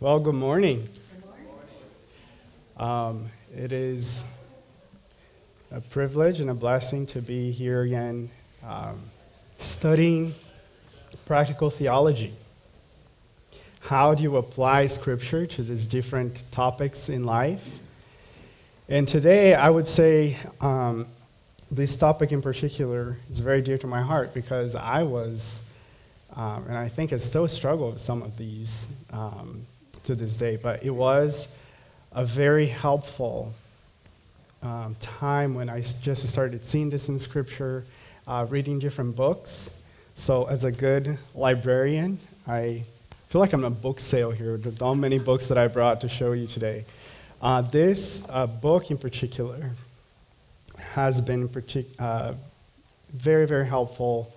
Well, good morning. Um, it is a privilege and a blessing to be here again um, studying practical theology. How do you apply Scripture to these different topics in life? And today, I would say um, this topic in particular is very dear to my heart because I was, um, and I think I still struggle with some of these um, to this day, but it was a very helpful um, time when I just started seeing this in Scripture, uh, reading different books. So, as a good librarian, I feel like I'm a book sale here with all many books that I brought to show you today. Uh, this uh, book in particular has been partic- uh, very, very helpful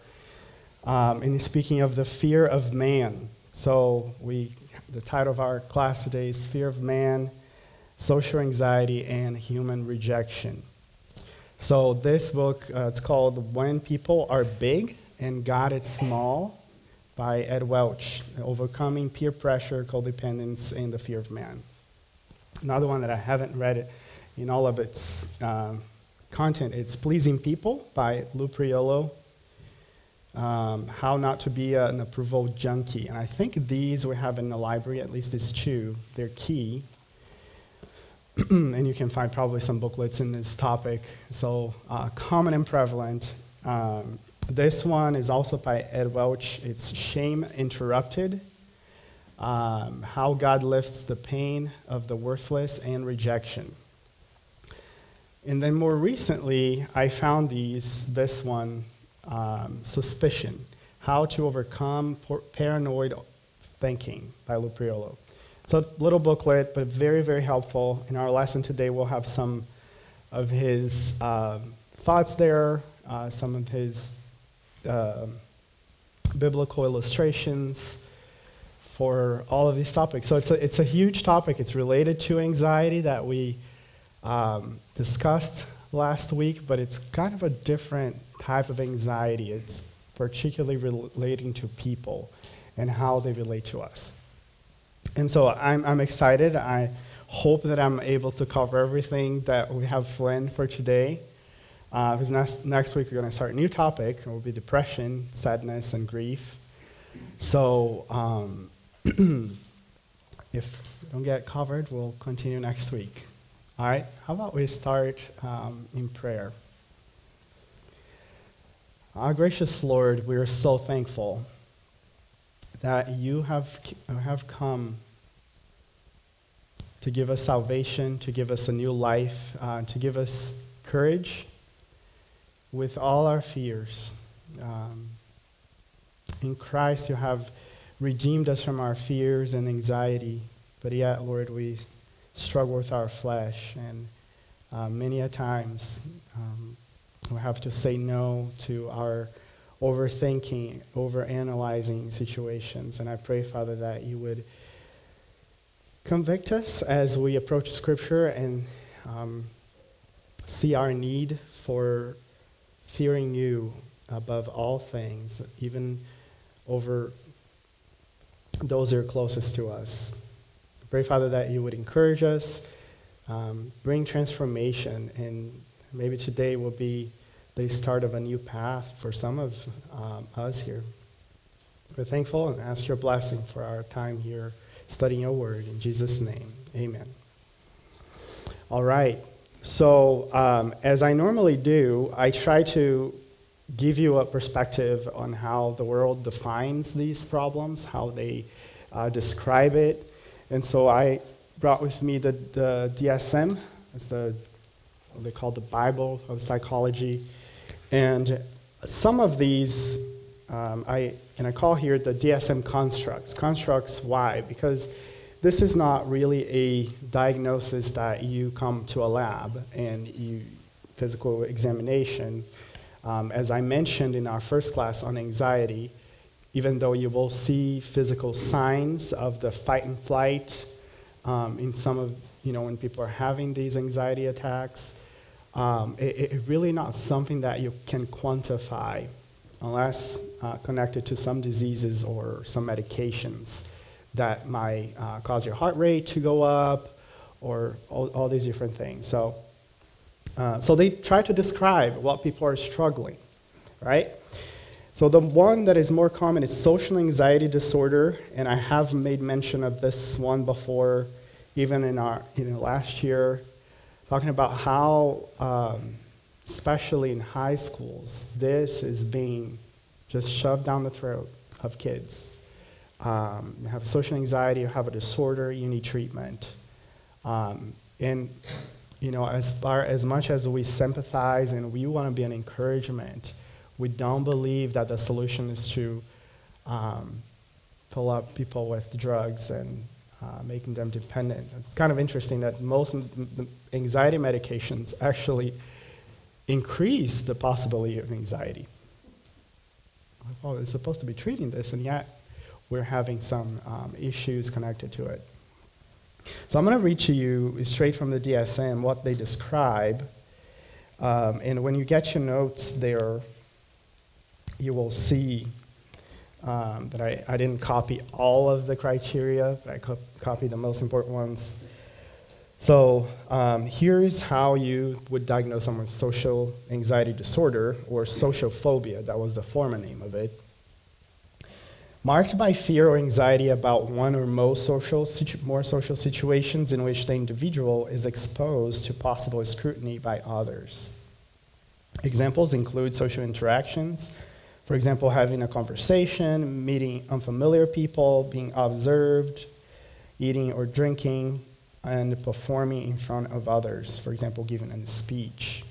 um, in speaking of the fear of man. So, we, the title of our class today is Fear of Man, Social Anxiety, and Human Rejection. So, this book, uh, it's called When People Are Big and God is Small by Ed Welch, Overcoming Peer Pressure, Codependence, and the Fear of Man. Another one that I haven't read in all of its uh, content, it's Pleasing People by Lou Priolo. Um, how not to be an approval junkie. And I think these we have in the library, at least these two, they're key. and you can find probably some booklets in this topic. So, uh, common and prevalent. Um, this one is also by Ed Welch. It's Shame Interrupted um, How God Lifts the Pain of the Worthless and Rejection. And then more recently, I found these, this one, um, Suspicion How to Overcome Paranoid Thinking by Lou Priolo. It's a little booklet, but very, very helpful. In our lesson today, we'll have some of his uh, thoughts there, uh, some of his uh, biblical illustrations for all of these topics. So it's a, it's a huge topic. It's related to anxiety that we um, discussed last week, but it's kind of a different type of anxiety. It's particularly relating to people and how they relate to us. And so I'm, I'm excited. I hope that I'm able to cover everything that we have planned for today. Uh, because next, next week we're going to start a new topic. It will be depression, sadness, and grief. So um, if we don't get covered, we'll continue next week. All right? How about we start um, in prayer? Our gracious Lord, we are so thankful that you have, have come to give us salvation, to give us a new life, uh, to give us courage with all our fears. Um, in Christ, you have redeemed us from our fears and anxiety, but yet, Lord, we struggle with our flesh, and uh, many a times um, we have to say no to our overthinking, overanalyzing situations. And I pray, Father, that you would convict us as we approach Scripture and um, see our need for fearing you above all things, even over those who are closest to us. Pray, Father, that you would encourage us, um, bring transformation, and maybe today will be the start of a new path for some of um, us here. We're thankful and ask your blessing for our time here studying your word. In Jesus' name, amen. All right. So, um, as I normally do, I try to give you a perspective on how the world defines these problems, how they uh, describe it. And so I brought with me the, the DSM, it's the what they call the Bible of psychology. And some of these, um, I, and I call here the DSM constructs. Constructs, why? Because this is not really a diagnosis that you come to a lab and you physical examination um, as I mentioned in our first class on anxiety, even though you will see physical signs of the fight and flight um, in some of, you know, when people are having these anxiety attacks, um, it, it, really not something that you can quantify unless uh, connected to some diseases or some medications that might uh, cause your heart rate to go up, or all, all these different things. So, uh, so they try to describe what people are struggling, right? So the one that is more common is social anxiety disorder, and I have made mention of this one before, even in our you know last year, talking about how, um, especially in high schools, this is being just shoved down the throat of kids. Um, you have social anxiety, you have a disorder, you need treatment. Um, and you know, as far as much as we sympathize and we want to be an encouragement, we don't believe that the solution is to um, fill up people with drugs and uh, making them dependent. It's kind of interesting that most anxiety medications actually increase the possibility of anxiety. Oh, it's supposed to be treating this, and yet we're having some um, issues connected to it. So I'm going to read to you straight from the DSM what they describe. Um, and when you get your notes there, you will see um, that I, I didn't copy all of the criteria, but I co- copied the most important ones. So um, here's how you would diagnose someone with social anxiety disorder or social phobia. That was the former name of it. Marked by fear or anxiety about one or more social, situ- more social situations in which the individual is exposed to possible scrutiny by others. Examples include social interactions, for example, having a conversation, meeting unfamiliar people, being observed, eating or drinking, and performing in front of others, for example, giving a speech.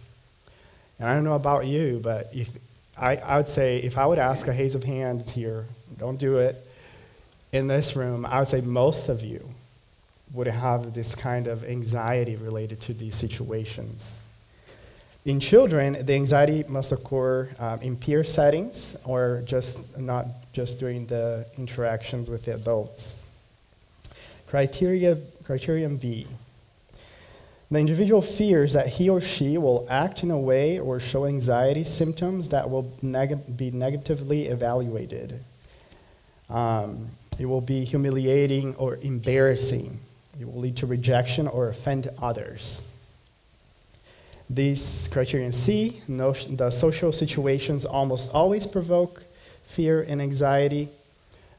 And I don't know about you, but if I, I would say if I would ask a haze of hands here, don't do it, in this room, I would say most of you would have this kind of anxiety related to these situations. In children, the anxiety must occur um, in peer settings or just not just during the interactions with the adults. Criteria, criterion B. The individual fears that he or she will act in a way or show anxiety symptoms that will neg- be negatively evaluated. Um, it will be humiliating or embarrassing. It will lead to rejection or offend others. These criterion C, the social situations almost always provoke fear and anxiety.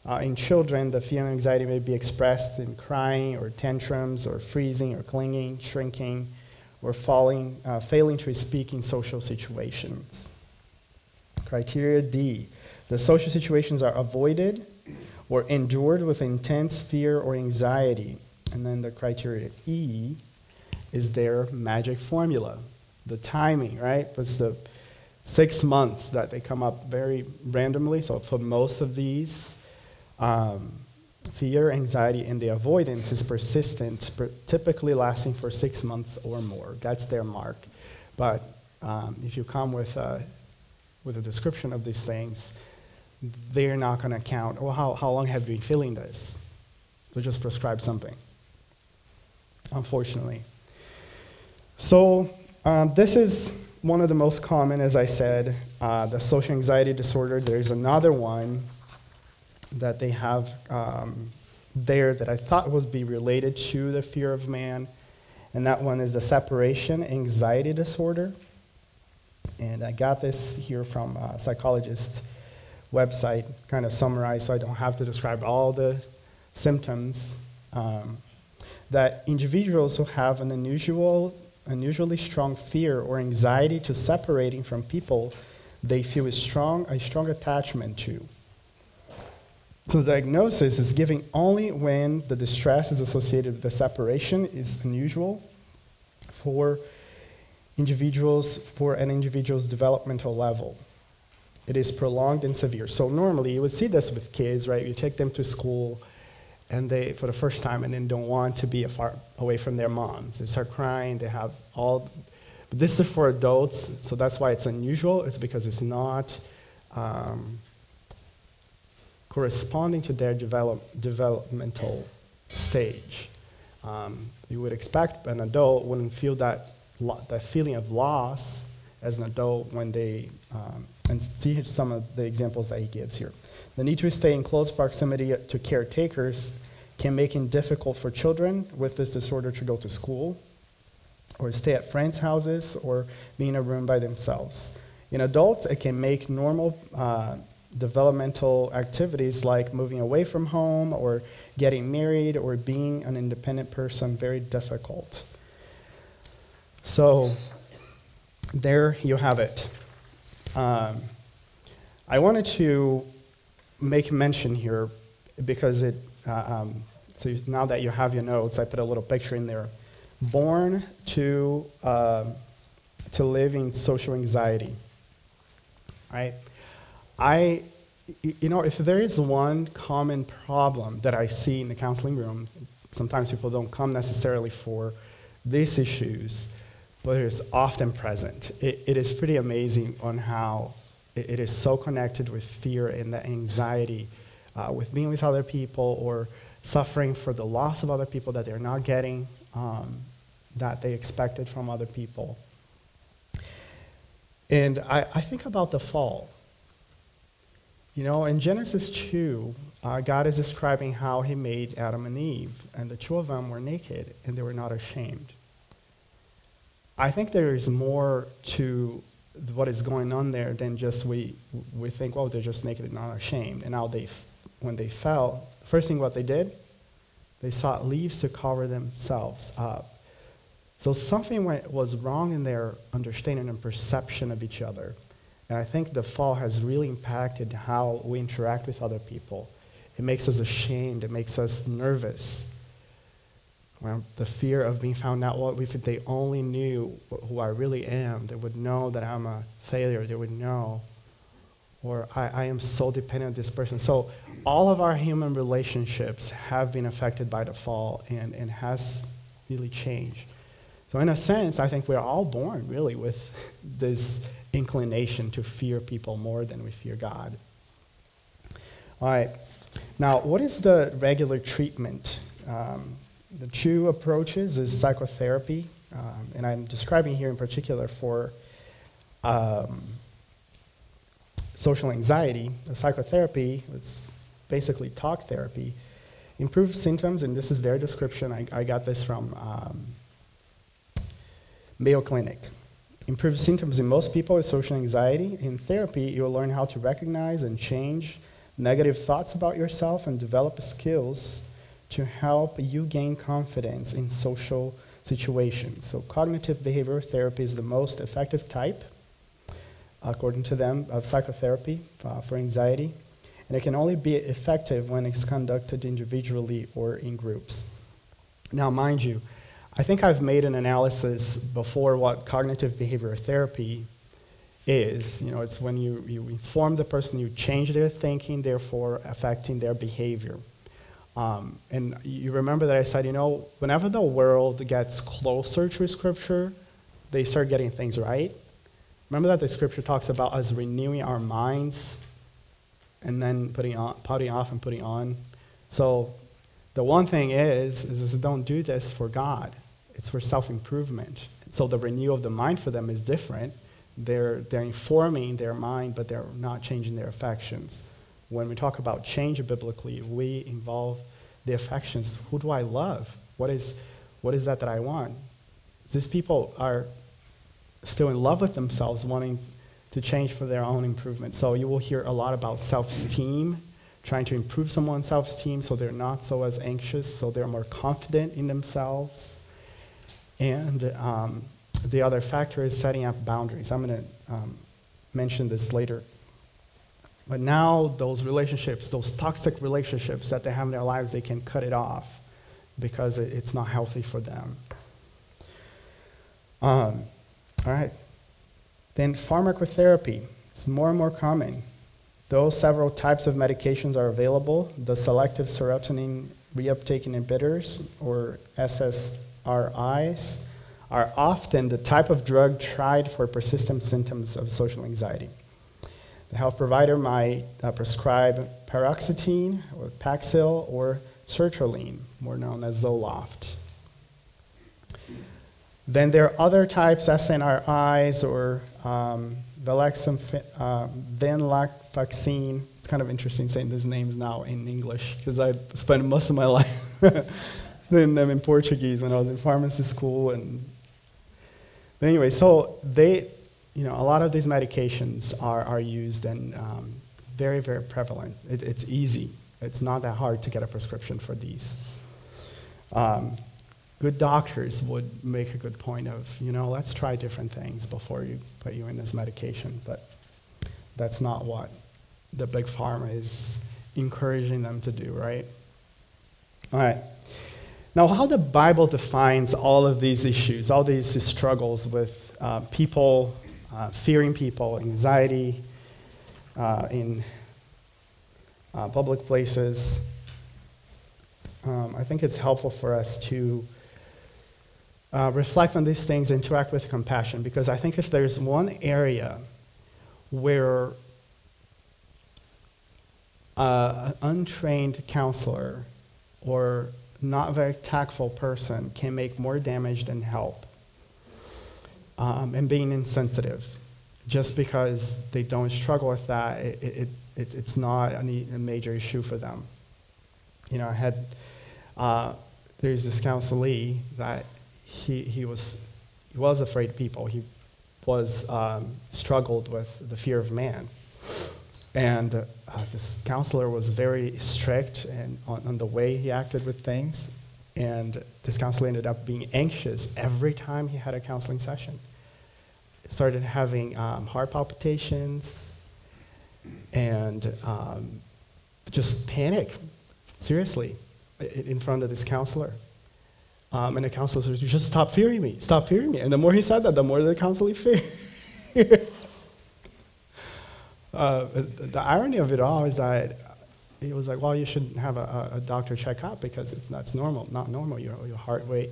Uh, in children, the fear and anxiety may be expressed in crying or tantrums or freezing or clinging, shrinking, or falling, uh, failing to speak in social situations. Criteria D the social situations are avoided or endured with intense fear or anxiety. And then the criteria E is their magic formula, the timing, right? It's the six months that they come up very randomly. So for most of these, um, fear, anxiety, and the avoidance is persistent, per- typically lasting for six months or more. That's their mark. But um, if you come with a, with a description of these things, they're not going to count, well, how, how long have you been feeling this? They'll just prescribe something, unfortunately. So, um, this is one of the most common, as I said, uh, the social anxiety disorder. There's another one that they have um, there that I thought would be related to the fear of man, and that one is the separation anxiety disorder. And I got this here from a psychologist website, kind of summarized so I don't have to describe all the symptoms. Um, that individuals who have an unusual, unusually strong fear or anxiety to separating from people they feel a strong, a strong attachment to. So the diagnosis is given only when the distress is associated with the separation is unusual for individuals, for an individual's developmental level. It is prolonged and severe. So normally you would see this with kids, right? You take them to school and they, for the first time, and then don't want to be far away from their moms. They start crying. They have all. This is for adults, so that's why it's unusual. It's because it's not um, corresponding to their develop, developmental stage. Um, you would expect an adult wouldn't feel that, lo- that feeling of loss as an adult when they um, and see some of the examples that he gives here. The need to stay in close proximity to caretakers can make it difficult for children with this disorder to go to school or stay at friends' houses or be in a room by themselves. In adults, it can make normal uh, developmental activities like moving away from home or getting married or being an independent person very difficult. So, there you have it. Um, I wanted to make mention here because it, uh, um, so now that you have your notes, I put a little picture in there. Born to, uh, to live in social anxiety. Right? I, you know, if there is one common problem that I see in the counseling room, sometimes people don't come necessarily for these issues, but it is often present. it, it is pretty amazing on how it, it is so connected with fear and the anxiety uh, with being with other people or suffering for the loss of other people that they're not getting um, that they expected from other people. And I, I think about the fall. You know, in Genesis 2, uh, God is describing how he made Adam and Eve, and the two of them were naked and they were not ashamed. I think there is more to what is going on there than just we, we think, well, they're just naked and not ashamed. And now they, when they fell, first thing what they did, they sought leaves to cover themselves up. So something went, was wrong in their understanding and perception of each other. And I think the fall has really impacted how we interact with other people. It makes us ashamed. It makes us nervous. Well, the fear of being found out, well, if they only knew who I really am, they would know that I'm a failure. They would know. Or I, I am so dependent on this person. So all of our human relationships have been affected by the fall and, and has really changed. So in a sense, I think we're all born really with this inclination to fear people more than we fear God. All right. Now, what is the regular treatment? Um, the two approaches is psychotherapy, um, and I'm describing here in particular for um, social anxiety. The psychotherapy, it's basically talk therapy, improves symptoms, and this is their description. I, I got this from um, Mayo Clinic. Improves symptoms in most people with social anxiety. In therapy, you'll learn how to recognize and change negative thoughts about yourself and develop skills to help you gain confidence in social situations. So, cognitive behavioral therapy is the most effective type, according to them, of psychotherapy uh, for anxiety. And it can only be effective when it's conducted individually or in groups. Now, mind you, I think I've made an analysis before what cognitive behavioral therapy is. You know, it's when you, you inform the person, you change their thinking, therefore affecting their behavior. Um, and you remember that I said, you know, whenever the world gets closer to Scripture, they start getting things right. Remember that the Scripture talks about us renewing our minds and then putting, on, putting off and putting on. So the one thing is, is, is don't do this for God. It's for self-improvement. So the renewal of the mind for them is different. They're, they're informing their mind, but they're not changing their affections when we talk about change biblically, we involve the affections. Who do I love? What is, what is that that I want? These people are still in love with themselves, wanting to change for their own improvement. So you will hear a lot about self-esteem, trying to improve someone's self-esteem so they're not so as anxious, so they're more confident in themselves. And um, the other factor is setting up boundaries. I'm going to um, mention this later but now those relationships, those toxic relationships that they have in their lives, they can cut it off because it's not healthy for them. Um, all right. Then pharmacotherapy is more and more common. Though several types of medications are available, the selective serotonin reuptake inhibitors, or SSRIs, are often the type of drug tried for persistent symptoms of social anxiety. The health provider might uh, prescribe paroxetine or Paxil or sertraline, more known as Zoloft. Then there are other types, SNRIs or um, uh, venlafaxine. It's kind of interesting saying these names now in English because I spent most of my life than them in Portuguese when I was in pharmacy school. And but anyway, so they, you know, a lot of these medications are, are used and um, very, very prevalent. It, it's easy. It's not that hard to get a prescription for these. Um, good doctors would make a good point of, you know, let's try different things before you put you in this medication. But that's not what the big pharma is encouraging them to do, right? All right. Now, how the Bible defines all of these issues, all these struggles with uh, people, uh, fearing people, anxiety uh, in uh, public places, um, I think it's helpful for us to uh, reflect on these things, interact with compassion, because I think if there's one area where uh, an untrained counselor or not very tactful person can make more damage than help. Um, and being insensitive, just because they don't struggle with that, it, it, it it's not a major issue for them. You know, I had, uh, there's this counselee that he, he, was, he was afraid of people. He was um, struggled with the fear of man. And uh, this counselor was very strict and on, on, the way he acted with things. And this counselor ended up being anxious every time he had a counseling session. Started having um, heart palpitations and um, just panic, seriously, in front of this counselor. Um, and the counselor says, just stop fearing me, stop fearing me. And the more he said that, the more the counselor feared. Uh, the irony of it all is that he was like, well, you shouldn't have a, a doctor check up because it's that's normal, not normal, your, your heart rate.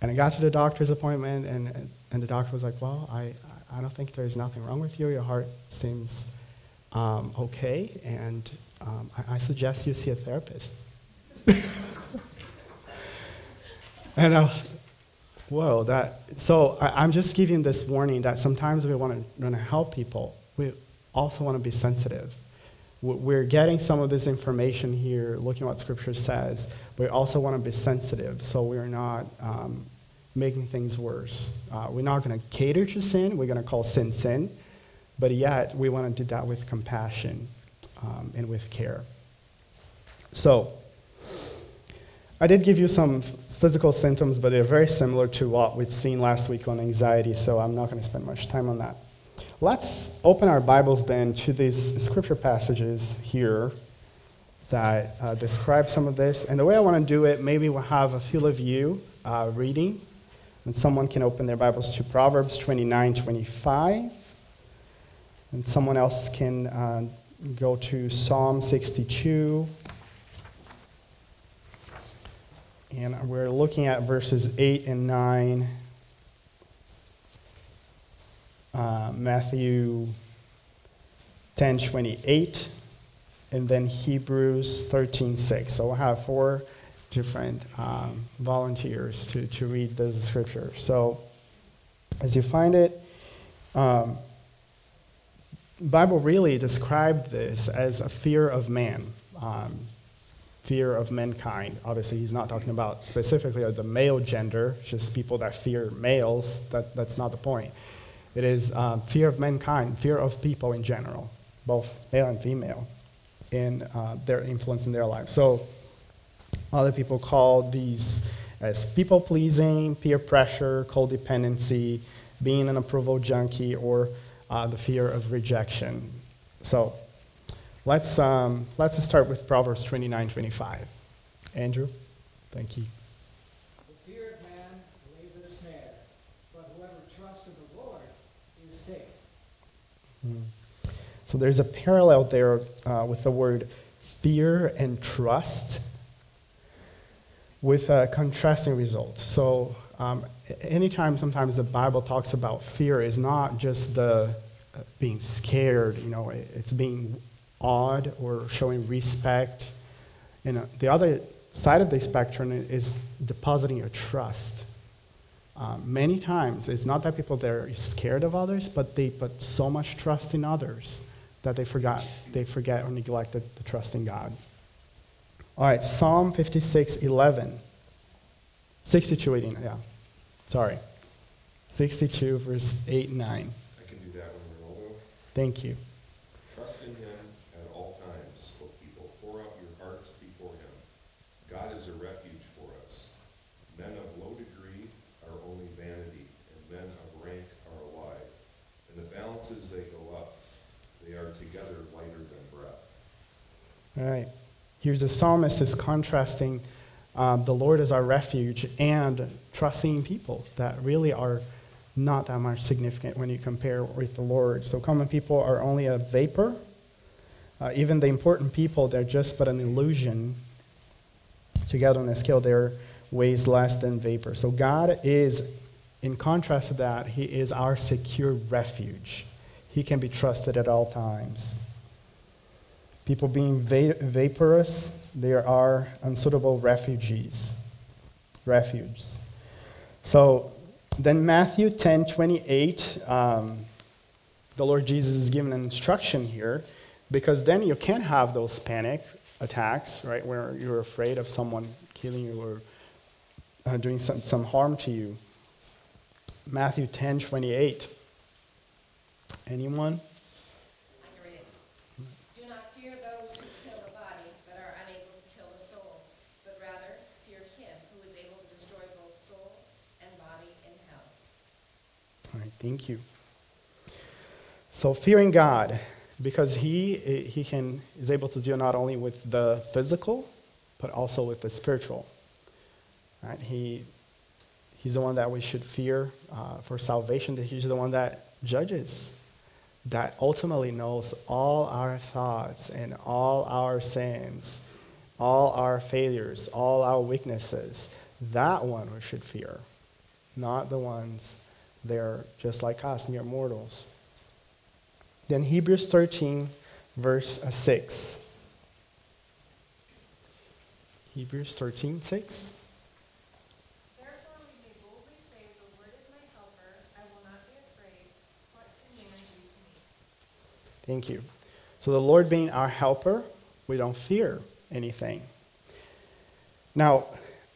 And I got to the doctor's appointment, and, and the doctor was like, well, I, I don't think there's nothing wrong with you. Your heart seems um, okay, and um, I, I, suggest you see a therapist. and I, whoa, that, so I, am just giving this warning that sometimes we want to help people. We, also want to be sensitive. We're getting some of this information here, looking at what Scripture says. We also want to be sensitive so we're not um, making things worse. Uh, we're not going to cater to sin, we're going to call sin sin, but yet we want to do that with compassion um, and with care. So, I did give you some physical symptoms, but they're very similar to what we've seen last week on anxiety, so I'm not going to spend much time on that. Let's open our Bibles then to these scripture passages here that uh, describe some of this. And the way I want to do it, maybe we'll have a few of you uh, reading, and someone can open their Bibles to Proverbs 29 25, and someone else can uh, go to Psalm 62. And we're looking at verses 8 and 9 uh, Matthew 10 28, and then Hebrews 13 6. So we'll have four different um, volunteers to, to read the scripture. So as you find it, um, Bible really described this as a fear of man, um, fear of mankind. Obviously, he's not talking about specifically the male gender, just people that fear males. That, that's not the point. It is uh, fear of mankind, fear of people in general, both male and female, in uh, their influence in their lives. So, other people call these as people pleasing, peer pressure, codependency, being an approval junkie, or uh, the fear of rejection. So, let's, um, let's start with Proverbs 29 25. Andrew, thank you. So there's a parallel there uh, with the word fear and trust with uh, contrasting results. So um, anytime sometimes the Bible talks about fear is not just the uh, being scared, you know, it's being awed or showing respect. You know, the other side of the spectrum is depositing your trust. Um, many times, it's not that people they're scared of others, but they put so much trust in others that they forgot they forget or neglected the trust in God. All right, Psalm 56, 11. 62, 18, yeah. Sorry. 62, verse 8 and 9. I can do that when we're older. Thank you. Trust in him at all times, O people. Pour out your hearts before him. God is a refuge for us. Men of low degree are only vanity, and men of rank are a lie. In the balances they go up. They are together lighter than breath. All right. Here's the psalmist is contrasting um, the Lord as our refuge and trusting people that really are not that much significant when you compare with the Lord. So common people are only a vapor. Uh, even the important people, they're just but an illusion. Together on a scale, they're weighs less than vapor. So God is, in contrast to that, He is our secure refuge. He can be trusted at all times. People being va- vaporous, there are unsuitable refugees. Refuges. So then Matthew 10 28, um, the Lord Jesus is giving an instruction here because then you can't have those panic attacks, right, where you're afraid of someone killing you or uh, doing some, some harm to you. Matthew 10 28. Anyone? I can read it. Do not fear those who kill the body, but are unable to kill the soul, but rather fear him who is able to destroy both soul and body in hell. All right, thank you. So fearing God, because he, he can, is able to deal not only with the physical, but also with the spiritual. Right? He, he's the one that we should fear uh, for salvation. That He's the one that judges, that ultimately knows all our thoughts and all our sins, all our failures, all our weaknesses. That one we should fear, not the ones they're just like us, mere mortals. Then Hebrews 13, verse 6. Hebrews 13, 6. Therefore we may boldly say, The Lord is my helper, I will not be afraid. What can man do to me? Thank you. So, the Lord being our helper, we don't fear anything. Now,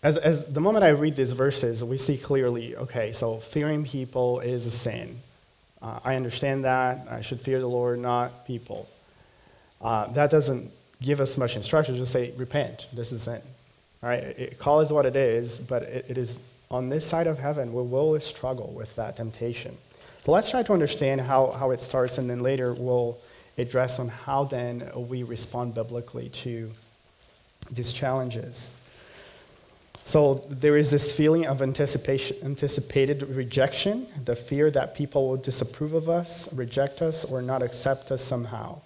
as, as the moment I read these verses, we see clearly okay, so fearing people is a sin. Uh, I understand that. I should fear the Lord, not people. Uh, that doesn't give us much instruction. Just say, repent. This is sin. All right? It, call is what it is, but it, it is on this side of heaven we will struggle with that temptation. So let's try to understand how, how it starts, and then later we'll address on how then we respond biblically to these challenges. So there is this feeling of anticipation, anticipated rejection, the fear that people will disapprove of us, reject us, or not accept us somehow.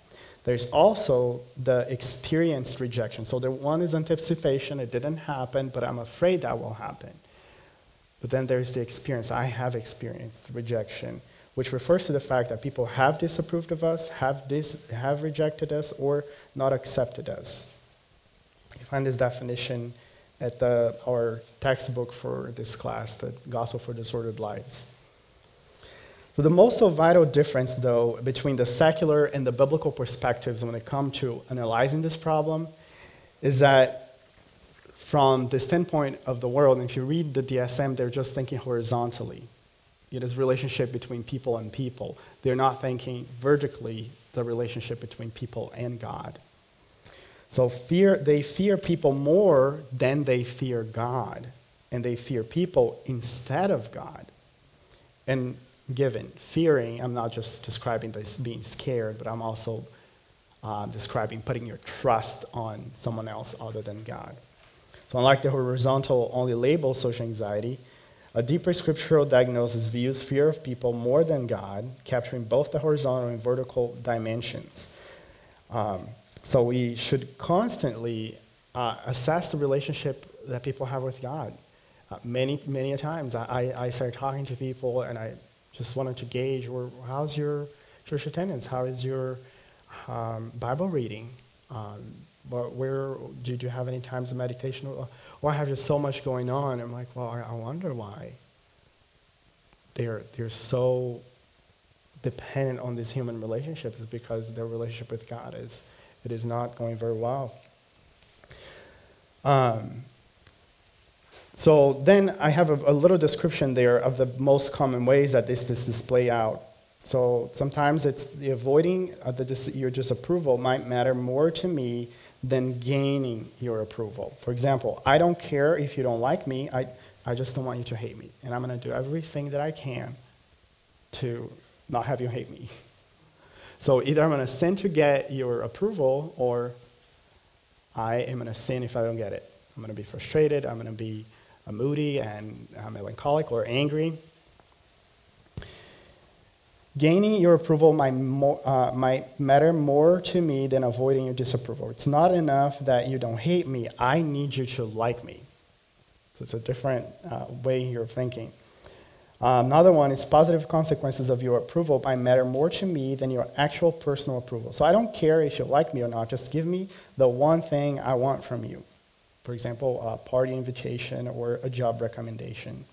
There's also the experienced rejection. So the one is anticipation, it didn't happen, but I'm afraid that will happen. But then there's the experience. I have experienced rejection, which refers to the fact that people have disapproved of us, have, dis- have rejected us, or not accepted us. You find this definition at the, our textbook for this class, the Gospel for Disordered Lives. So, the most vital difference, though, between the secular and the biblical perspectives when it comes to analyzing this problem is that from the standpoint of the world, if you read the DSM, they're just thinking horizontally. It is relationship between people and people. They're not thinking vertically the relationship between people and God. So fear, they fear people more than they fear God. And they fear people instead of God. And given fearing, I'm not just describing this being scared, but I'm also uh, describing putting your trust on someone else other than God. Unlike the horizontal only label social anxiety, a deeper scriptural diagnosis views fear of people more than God, capturing both the horizontal and vertical dimensions. Um, so, we should constantly uh, assess the relationship that people have with God. Uh, many, many times, I, I start talking to people and I just wanted to gauge, or how's your church attendance? How is your um, Bible reading? Um, where did you have any times of meditation? Well, I have just so much going on. I'm like, well, I, I wonder why. They're they're so dependent on these human relationships because their relationship with God is it is not going very well. Um, so then I have a, a, little description there of the most common ways that this is displayed out. So sometimes it's the avoiding the dis- your disapproval might matter more to me than gaining your approval. For example, I don't care if you don't like me, I, I just don't want you to hate me. And I'm going to do everything that I can to not have you hate me. So either I'm going to sin to get your approval, or I am going to sin if I don't get it. I'm going to be frustrated, I'm going to be moody and uh, melancholic or angry. Gaining your approval might, uh, might matter more to me than avoiding your disapproval. It's not enough that you don't hate me, I need you to like me. So it's a different uh, way you're thinking. Um, another one is positive consequences of your approval might matter more to me than your actual personal approval. So I don't care if you like me or not, just give me the one thing I want from you. For example, a party invitation or a job recommendation.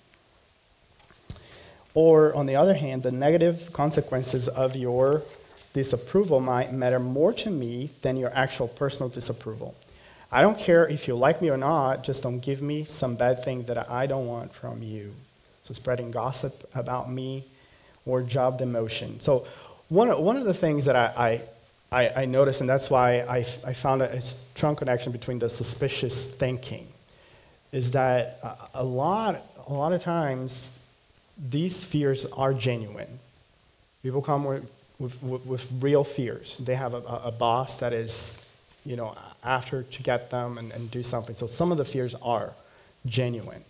Or, on the other hand, the negative consequences of your disapproval might matter more to me than your actual personal disapproval. I don't care if you like me or not, just don't give me some bad thing that I don't want from you. So, spreading gossip about me or job demotion. So, one, one of the things that I, I, I noticed, and that's why I, I found a, strong connection between the suspicious thinking, is that a, lot, a lot of times these fears are genuine. People come with, with, with, with real fears. They have a, a, boss that is, you know, after to get them and, and do something. So some of the fears are genuine,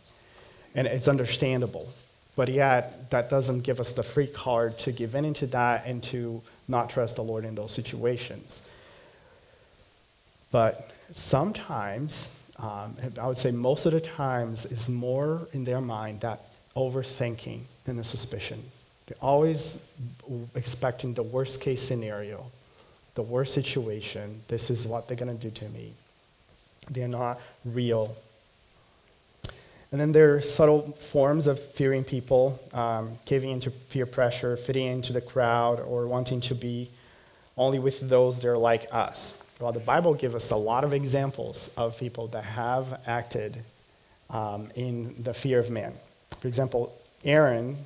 and it's understandable. But yet, that doesn't give us the free card to give in into that and to not trust the Lord in those situations. But sometimes, um, I would say most of the times, is more in their mind that overthinking and the suspicion. They're always expecting the worst case scenario, the worst situation. This is what they're going to do to me. They're not real. And then there are subtle forms of fearing people, um, caving into peer pressure, fitting into the crowd, or wanting to be only with those that are like us. Well, the Bible gives us a lot of examples of people that have acted um, in the fear of man. For example, Aaron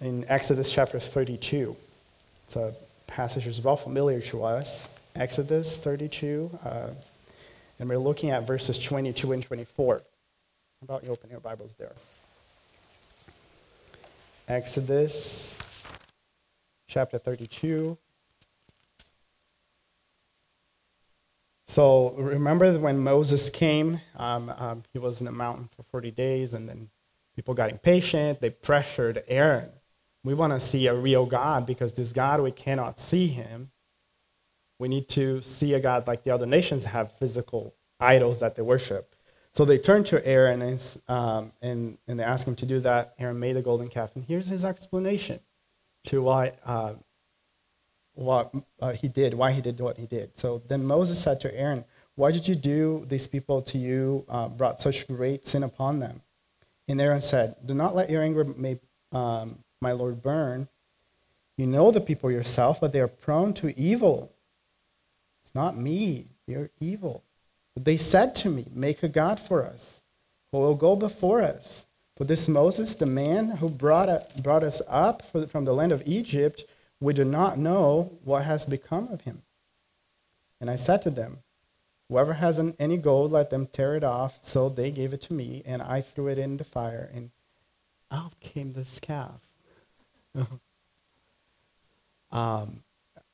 in Exodus chapter 32. It's a passage that's well familiar to us. Exodus 32, uh, and we're looking at verses 22 and 24 How about you open your Bibles there? Exodus chapter 32. So remember when Moses came, um, um, he was in the mountain for 40 days, and then people got impatient. They pressured Aaron. We want to see a real God because this God, we cannot see him. We need to see a God like the other nations have physical idols that they worship. So they turned to Aaron and, um, and, and they asked him to do that. Aaron made the golden calf. And here's his explanation to why uh, what uh, he did, why he did what he did. So then Moses said to Aaron, Why did you do these people to you, uh, brought such great sin upon them? And Aaron said, Do not let your anger um, my Lord burn. You know the people yourself, but they are prone to evil. It's not me, they're evil. They said to me, Make a God for us, who will go before us. For this Moses, the man who brought, brought us up from the land of Egypt, we do not know what has become of him. And I said to them, Whoever has any gold, let them tear it off. So they gave it to me, and I threw it in the fire, and out came this calf. um,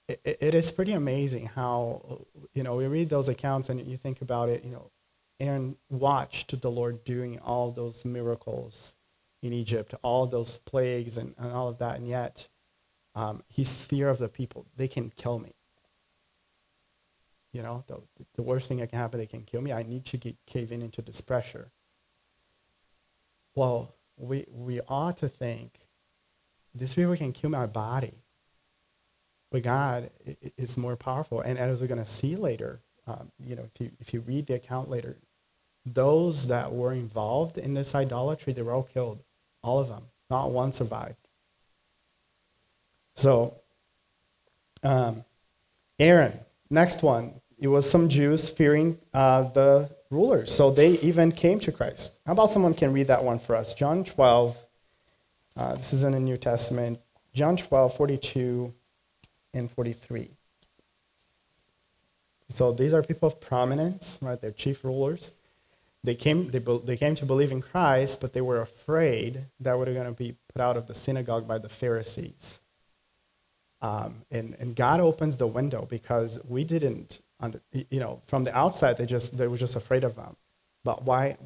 it, it is pretty amazing how, you know, we read those accounts and you think about it, you know, Aaron watched the Lord doing all those miracles in Egypt, all those plagues and, and all of that, and yet um, his fear of the people, they can kill me. You know, the, the worst thing that can happen, they can kill me. I need to get, cave in into this pressure. Well, we, we ought to think, this people can kill my body. But God is more powerful. And as we're going to see later, um, you know, if you, if you read the account later, those that were involved in this idolatry, they were all killed. All of them. Not one survived. So, um, Aaron, next one. It was some Jews fearing uh, the rulers. So they even came to Christ. How about someone can read that one for us? John 12. Uh, this is in the New Testament. John 12, 42 and 43. So these are people of prominence, right? They're chief rulers. They came, they, they came to believe in Christ, but they were afraid that they were going to be put out of the synagogue by the Pharisees. Um, and, and God opens the window because we didn't, under, you know, from the outside, they, just, they were just afraid of them. But why,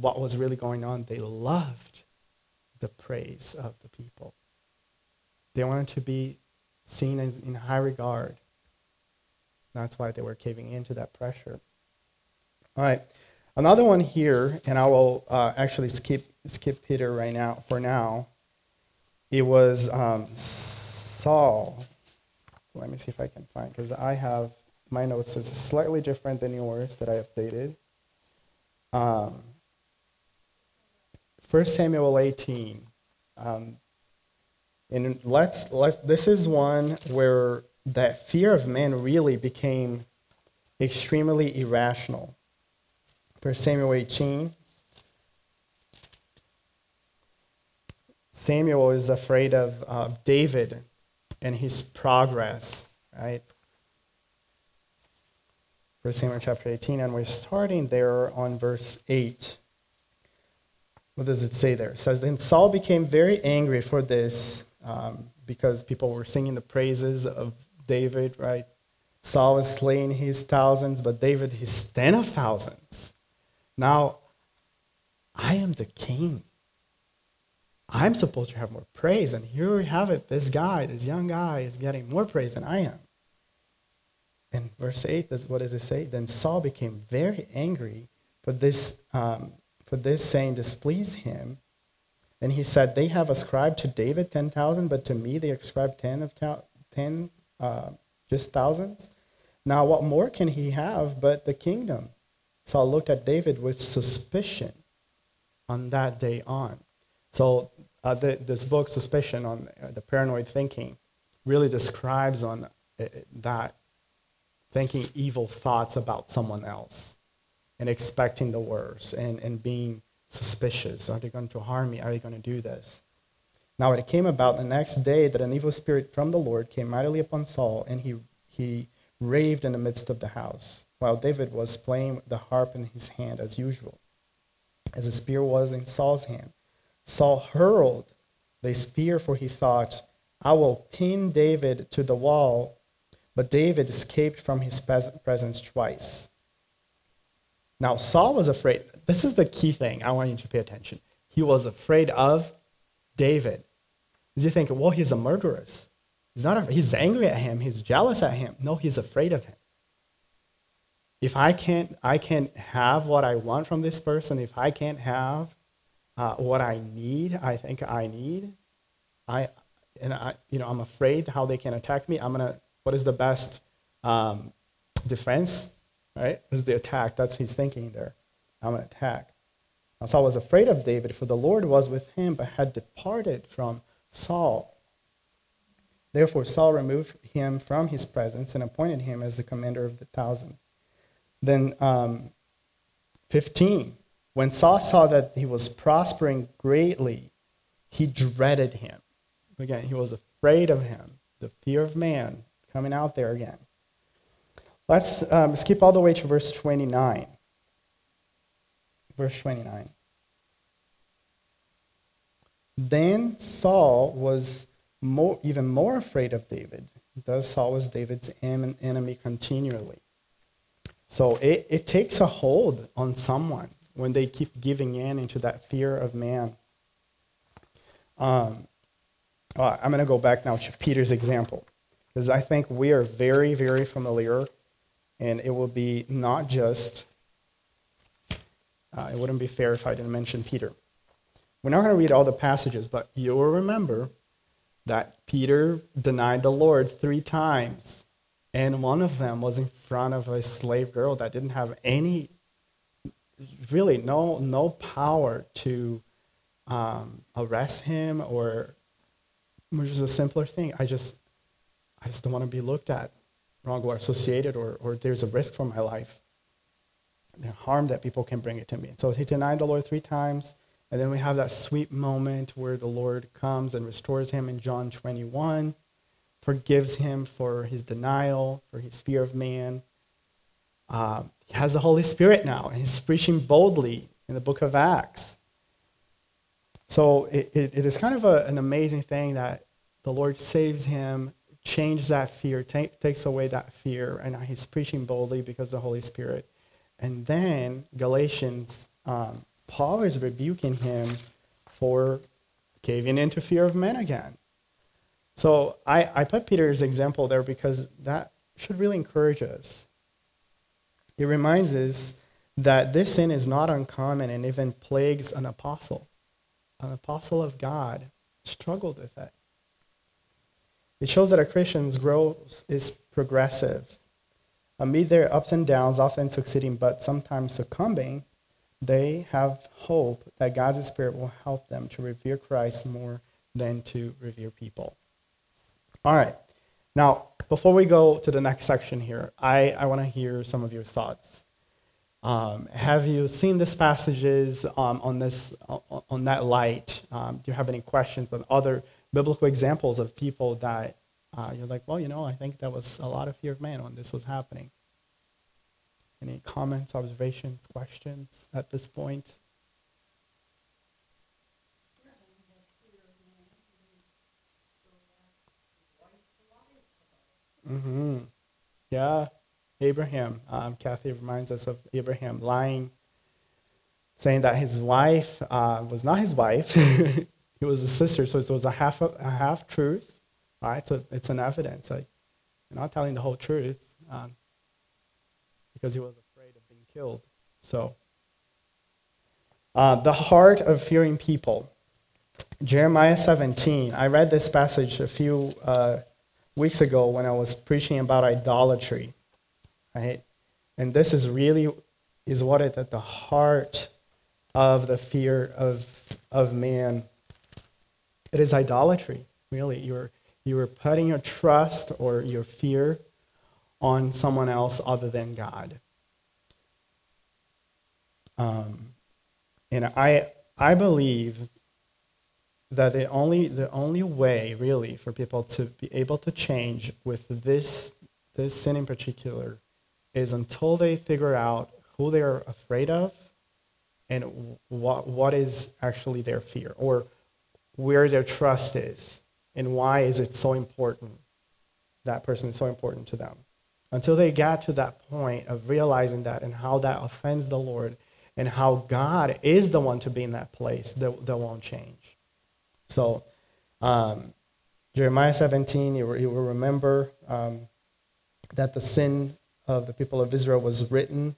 what was really going on? They loved the praise of the people. They wanted to be seen as in high regard. That's why they were caving into that pressure. All right. Another one here, and I will uh, actually skip skip Peter right now for now. It was um, Saul. Let me see if I can find because I have my notes is slightly different than yours that I updated. Um, 1 Samuel 18. Um, and let's, let's, this is one where that fear of man really became extremely irrational. 1 Samuel 18. Samuel is afraid of uh, David and his progress, right? 1 Samuel chapter 18, and we're starting there on verse 8. What does it say there? It says, Then Saul became very angry for this um, because people were singing the praises of David, right? Saul was slaying his thousands, but David his ten of thousands. Now, I am the king. I'm supposed to have more praise, and here we have it. This guy, this young guy, is getting more praise than I am. And verse 8, what does it say? Then Saul became very angry for this, um, for this saying displeased him. And he said, They have ascribed to David 10,000, but to me they ascribe 10 of 10 uh, just thousands. Now, what more can he have but the kingdom? Saul looked at David with suspicion on that day on. So, uh, the, this book, Suspicion on uh, the Paranoid Thinking, really describes on uh, that thinking evil thoughts about someone else and expecting the worst and, and being suspicious. Are they going to harm me? Are they going to do this? Now it came about the next day that an evil spirit from the Lord came mightily upon Saul, and he, he raved in the midst of the house, while David was playing the harp in his hand as usual, as the spear was in Saul's hand. Saul hurled the spear, for he thought, I will pin David to the wall. But David escaped from his presence twice. Now, Saul was afraid. This is the key thing I want you to pay attention. He was afraid of David. You think, well, he's a murderer? He's not. He's angry at him. He's jealous at him. No, he's afraid of him. If I can't, I can't have what I want from this person. If I can't have uh, what I need, I think I need. I and I, you know, I'm afraid how they can attack me. I'm gonna. What is the best um, defense? Right? Is the attack. That's he's thinking there. I'm gonna attack. Now Saul was afraid of David, for the Lord was with him, but had departed from Saul. Therefore, Saul removed him from his presence and appointed him as the commander of the thousand. Then, um, 15. When Saul saw that he was prospering greatly, he dreaded him. Again, he was afraid of him. The fear of man coming out there again. Let's um, skip all the way to verse 29. Verse 29. Then Saul was more, even more afraid of David. Thus, Saul was David's enemy continually. So it, it takes a hold on someone when they keep giving in into that fear of man. Um, well, I'm going to go back now to Peter's example, because I think we are very, very familiar, and it will be not just, uh, it wouldn't be fair if I didn't mention Peter. We're not going to read all the passages, but you'll remember that Peter denied the Lord three times. And one of them was in front of a slave girl that didn't have any, really, no, no power to um, arrest him or, which is a simpler thing. I just, I just don't want to be looked at wrong or associated or, or there's a risk for my life. the harm that people can bring it to me. So he denied the Lord three times. And then we have that sweet moment where the Lord comes and restores him in John 21, forgives him for his denial, for his fear of man. Uh, he has the Holy Spirit now, and he's preaching boldly in the book of Acts. So it, it, it is kind of a, an amazing thing that the Lord saves him, changes that fear, take, takes away that fear, and he's preaching boldly because the Holy Spirit. And then Galatians, um, Paul is rebuking him for caving into fear of men again. So I, I put Peter's example there because that should really encourage us. It reminds us that this sin is not uncommon and even plagues an apostle. An apostle of God struggled with it. It shows that a Christian's growth is progressive. Amid their ups and downs, often succeeding but sometimes succumbing, they have hope that God's Spirit will help them to revere Christ more than to revere people. All right. Now, before we go to the next section here, I, I want to hear some of your thoughts. Um, have you seen these passages um, on, this, on that light? Um, do you have any questions on other biblical examples of people that uh, you're like, well, you know, I think that was a lot of fear of man when this was happening? Any comments, observations, questions at this point? Mm-hmm. Yeah, Abraham. Um, Kathy reminds us of Abraham lying, saying that his wife uh, was not his wife. he was a sister, so it was a half a half truth. Right? So it's an evidence. Like you're not telling the whole truth um, because he was afraid of being killed. So uh, the heart of fearing people. Jeremiah 17. I read this passage a few. Uh, weeks ago when I was preaching about idolatry, right? And this is really is what is at the heart of the fear of of man. It is idolatry, really. You're you're putting your trust or your fear on someone else other than God. Um, and I I believe that the only, the only way, really, for people to be able to change with this, this sin in particular is until they figure out who they're afraid of and what, what is actually their fear or where their trust is and why is it so important that person is so important to them. Until they get to that point of realizing that and how that offends the lord and how god is the one to be in that place that, that won't change so, um, Jeremiah 17, you, you will remember um, that the sin of the people of Israel was written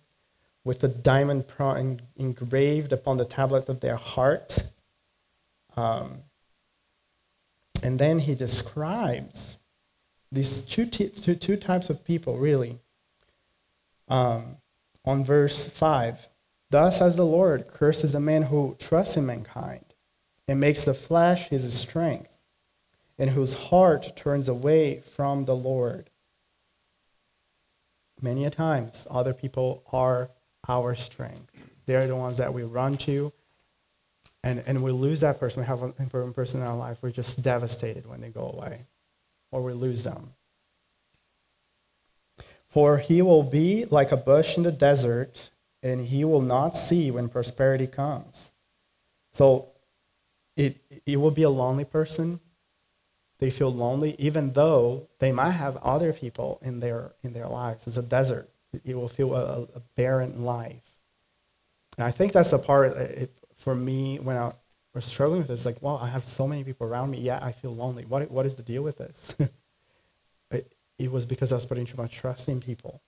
with a diamond engraved upon the tablet of their heart. Um, and then he describes these two, t- two, two types of people, really. Um, on verse 5 Thus says the Lord, curses the man who trusts in mankind and makes the flesh his strength, and whose heart turns away from the Lord. Many a times, other people are our strength. They're the ones that we run to, and, and we lose that person. We have an important person in our life. We're just devastated when they go away, or we lose them. For he will be like a bush in the desert, and he will not see when prosperity comes. So it, it will be a lonely person. They feel lonely, even though they might have other people in their, in their lives. It's a desert. You will feel a, a barren life. And I think that's the part uh, it, for me when I was struggling with this. Like, well, I have so many people around me. Yeah, I feel lonely. What, what is the deal with this? it, it was because I was putting too much trust in people.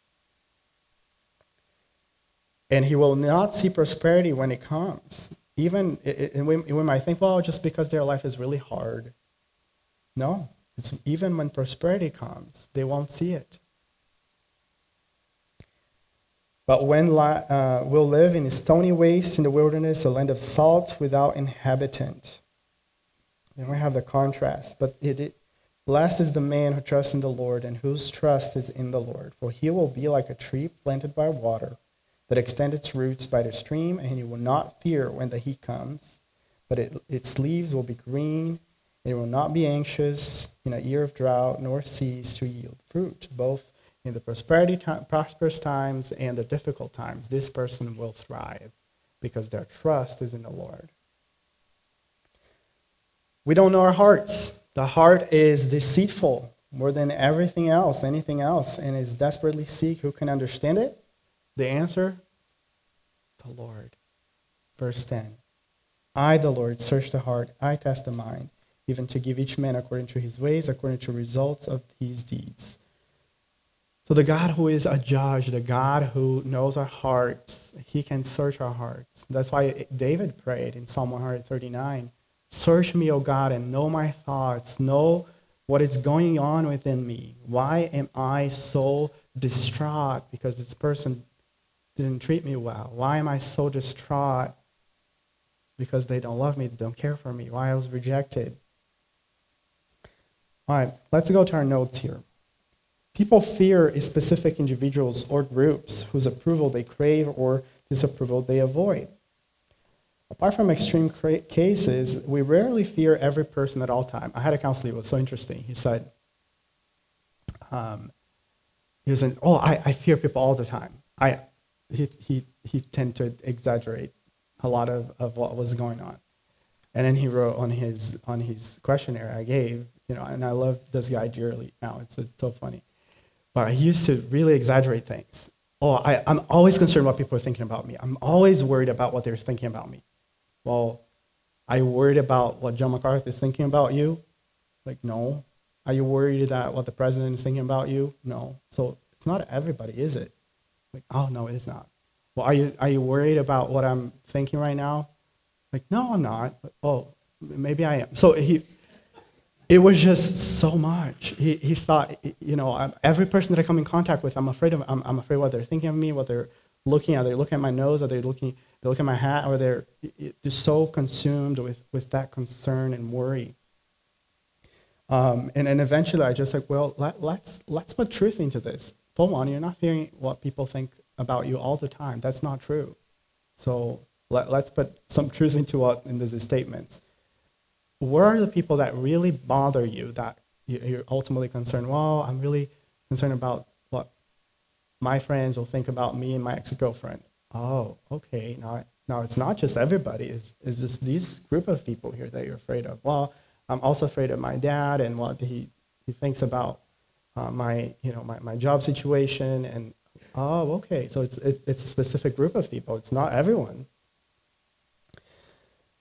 And he will not see prosperity when it comes even and we, we might think, well, just because their life is really hard. No, it's even when prosperity comes, they won't see it. But when uh, we'll live in stony waste in the wilderness, a land of salt without inhabitant. And we have the contrast. But it, it, blessed is the man who trusts in the Lord and whose trust is in the Lord. For he will be like a tree planted by water that extend its roots by the stream, and it will not fear when the heat comes, but it, its leaves will be green. And it will not be anxious in a year of drought, nor cease to yield fruit, both in the prosperity time, prosperous times and the difficult times. This person will thrive because their trust is in the Lord. We don't know our hearts. The heart is deceitful more than everything else, anything else, and is desperately seek who can understand it? The answer? The Lord. Verse 10. I, the Lord, search the heart, I test the mind, even to give each man according to his ways, according to results of his deeds. So the God who is a judge, the God who knows our hearts, he can search our hearts. That's why David prayed in Psalm 139, Search me, O God, and know my thoughts, know what is going on within me. Why am I so distraught because this person didn't treat me well? Why am I so distraught because they don't love me, they don't care for me? Why I was rejected? All right, let's go to our notes here. People fear specific individuals or groups whose approval they crave or disapproval they avoid. Apart from extreme cases, we rarely fear every person at all time. I had a counselor, it was so interesting. He said, um, he was in, oh, I, I fear people all the time. I, he, he, he tended to exaggerate a lot of, of what was going on. And then he wrote on his, on his questionnaire I gave, you know, and I love this guy dearly now. It's, it's so funny. But he used to really exaggerate things. Oh, I, I'm always concerned what people are thinking about me. I'm always worried about what they're thinking about me. Well, are you worried about what John MacArthur is thinking about you? Like, no. Are you worried that what the president is thinking about you? No. So it's not everybody, is it? Like, oh no, it is not. Well, are you are you worried about what I'm thinking right now? Like, no, I'm not. oh, maybe I am. So he, it was just so much. He he thought, you know, every person that I come in contact with, I'm afraid of. I'm, I'm afraid what they're thinking of me, what they're looking at. They're looking at my nose, or they're looking they look at my hat, or they're just so consumed with, with that concern and worry. Um, and then eventually I just like, well, let, let's, let's put truth into this. For on, you're not hearing what people think about you all the time. That's not true. So let, let's put some truth into what in these statements. Where are the people that really bother you that you're ultimately concerned? Well, I'm really concerned about what my friends will think about me and my ex-girlfriend oh, okay, now, now it's not just everybody, it's, it's just these group of people here that you're afraid of. Well, I'm also afraid of my dad and what he, he thinks about uh, my, you know, my, my job situation. And, oh, okay, so it's, it, it's a specific group of people. It's not everyone.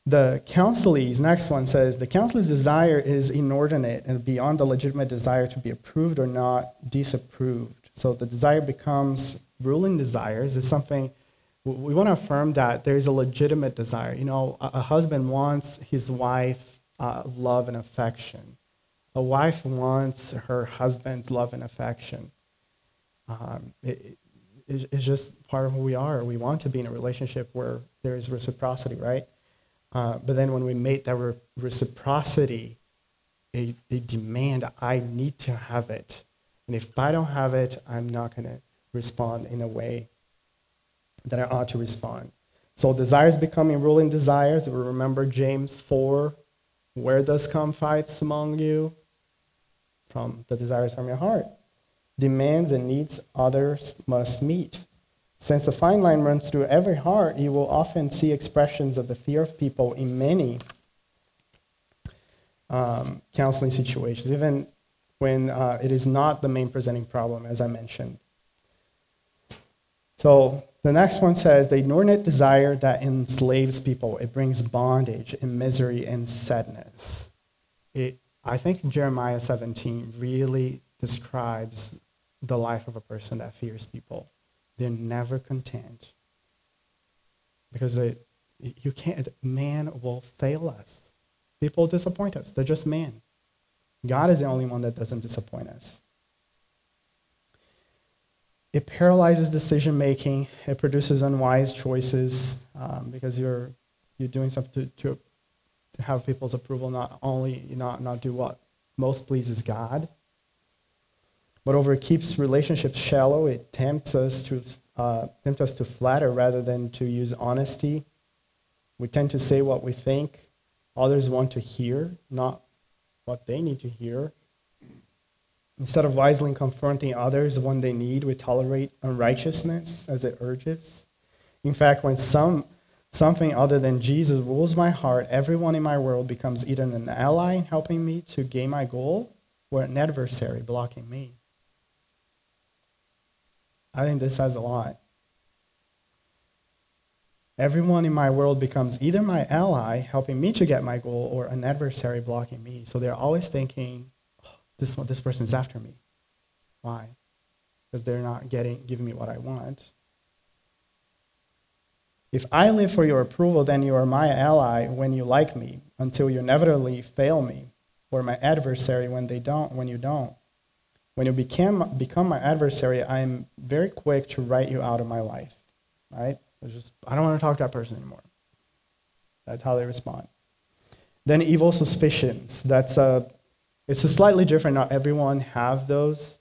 The counselee's next one says the counselee's desire is inordinate and beyond the legitimate desire to be approved or not disapproved. So the desire becomes ruling desires is something we want to affirm that there is a legitimate desire. You know, a, husband wants his wife uh, love and affection. A wife wants her husband's love and affection. Um, it, it, it's just part of who we are. We want to be in a relationship where there is reciprocity, right? Uh, but then when we make that re- reciprocity a, a demand, I need to have it. And if I don't have it, I'm not going to respond in a way that I ought to respond. So desires becoming ruling desires. We remember James 4, where does come fights among you? From the desires from your heart. Demands and needs others must meet. Since the fine line runs through every heart, you will often see expressions of the fear of people in many um, counseling situations, even when uh, it is not the main presenting problem, as I mentioned. So the next one says, the inordinate desire that enslaves people, it brings bondage and misery and sadness. It, I think Jeremiah 17 really describes the life of a person that fears people. They're never content. Because you can't, man will fail us. People disappoint us. They're just man. God is the only one that doesn't disappoint us. It paralyzes decision making. It produces unwise choices um, because you're you're doing something to, to, to have people's approval, not only not not do what most pleases God. but over it keeps relationships shallow. It tempts us to uh, tempts us to flatter rather than to use honesty. We tend to say what we think others want to hear, not what they need to hear. Instead of wisely confronting others when they need, we tolerate unrighteousness as it urges. In fact, when some, something other than Jesus rules my heart, everyone in my world becomes either an ally helping me to gain my goal or an adversary blocking me. I think this says a lot. Everyone in my world becomes either my ally, helping me to get my goal, or an adversary blocking me. So they're always thinking, oh, this, one, this person's after me. Why? Because they're not getting, giving me what I want. If I live for your approval, then you are my ally when you like me, until you inevitably fail me, or my adversary when they don't, when you don't. When you become, become my adversary, I am very quick to write you out of my life. Right? It's just, I don't want to talk to that person anymore. That's how they respond. Then evil suspicions. That's a, it's a slightly different. Not everyone have those.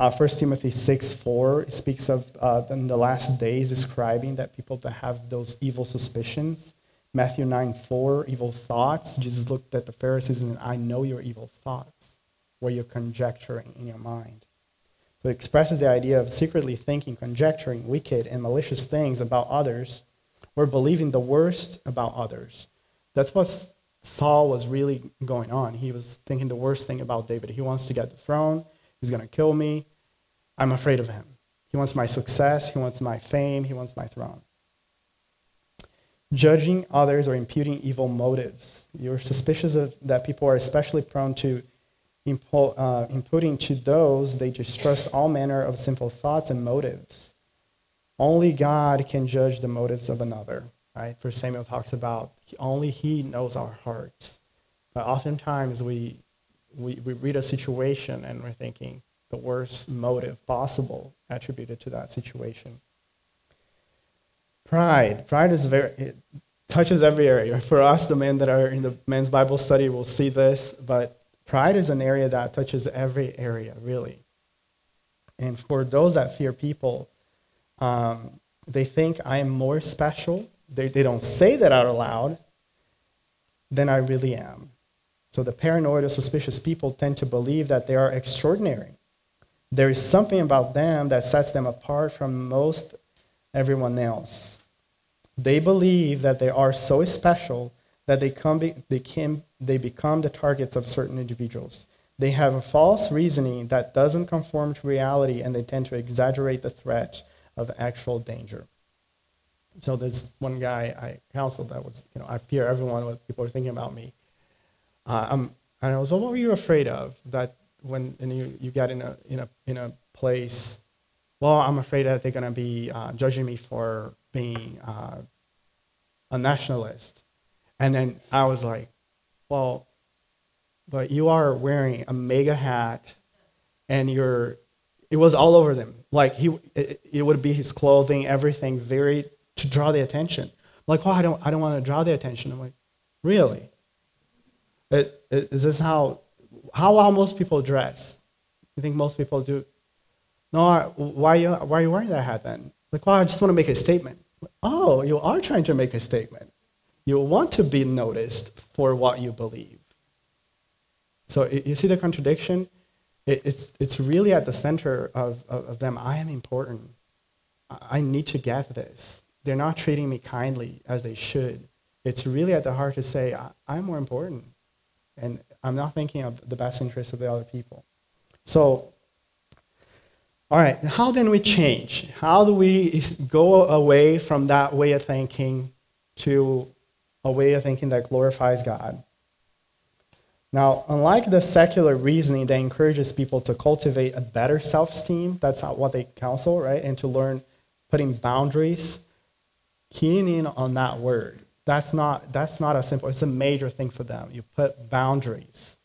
Uh, 1 Timothy 6 4 speaks of uh, in the last days describing that people that have those evil suspicions. Matthew 9 4, evil thoughts. Jesus looked at the Pharisees and I know your evil thoughts, where you're conjecturing in your mind. So it expresses the idea of secretly thinking, conjecturing wicked and malicious things about others, or believing the worst about others. That's what Saul was really going on. He was thinking the worst thing about David. He wants to get the throne. He's going to kill me. I'm afraid of him. He wants my success. He wants my fame. He wants my throne. Judging others or imputing evil motives. You're suspicious of that people are especially prone to uh, imputing to those they distrust all manner of sinful thoughts and motives. Only God can judge the motives of another. Right? For Samuel talks about only He knows our hearts. But oftentimes we, we, we read a situation and we're thinking the worst motive possible attributed to that situation. Pride. Pride is very, it touches every area. For us, the men that are in the men's Bible study will see this, but Pride is an area that touches every area, really. And for those that fear people, um, they think I am more special. They, they don't say that out loud than I really am. So the paranoid or suspicious people tend to believe that they are extraordinary. There is something about them that sets them apart from most everyone else. They believe that they are so special that they, come be, they can they become the targets of certain individuals. They have a false reasoning that doesn't conform to reality, and they tend to exaggerate the threat of actual danger. So there's one guy I counseled that was, you know, I fear everyone what people are thinking about me. Uh, I'm, and I was, well, what were you afraid of? That when and you, you get in a, in, a, in a place, well, I'm afraid that they're going to be uh, judging me for being uh, a nationalist. And then I was like, well, but you are wearing a MAGA hat and you're, it was all over them. Like he, it, it would be his clothing, everything, very, to draw the attention. I'm like, well, I don't, I don't want to draw the attention. I'm like, really? It, it, is this how, how are most people dress? You think most people do? No, why, are you, why are you wearing that hat then? Like, well, I just want to make a statement. Oh, you are trying to make a statement. You want to be noticed for what you believe. So you see the contradiction? It's, it's really at the center of, of, of them. I am important. I need to get this. They're not treating me kindly as they should. It's really at the heart to say, I'm more important. And I'm not thinking of the best interests of the other people. So, all right, how then we change? How do we go away from that way of thinking to a way of thinking that glorifies God. Now, unlike the secular reasoning that encourages people to cultivate a better self esteem, that's not what they counsel, right? And to learn putting boundaries, keying in on that word. That's not, that's not a simple, it's a major thing for them. You put boundaries.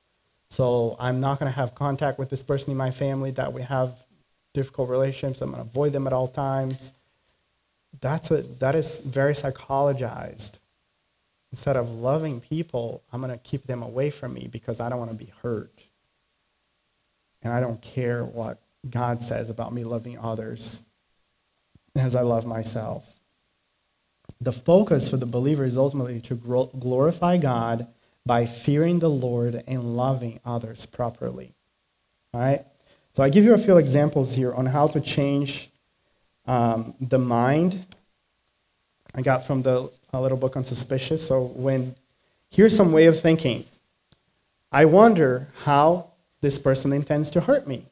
So I'm not going to have contact with this person in my family that we have difficult relationships. I'm going to avoid them at all times. That's a, that is very psychologized. Instead of loving people, I'm going to keep them away from me because I don't want to be hurt. And I don't care what God says about me loving others as I love myself. The focus for the believer is ultimately to glorify God by fearing the Lord and loving others properly. All right? So I give you a few examples here on how to change um, the mind. I got from the a little book on suspicious. So when here's some way of thinking. I wonder how this person intends to hurt me.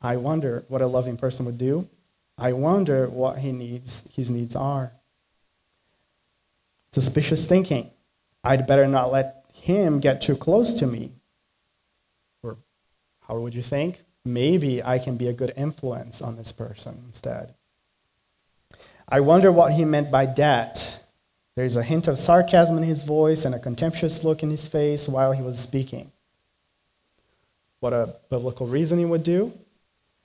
I wonder what a loving person would do. I wonder what he needs, his needs are. Suspicious thinking. I'd better not let him get too close to me. Or how would you think? Maybe I can be a good influence on this person instead. I wonder what he meant by that. There's a hint of sarcasm in his voice and a contemptuous look in his face while he was speaking. What a biblical reasoning would do.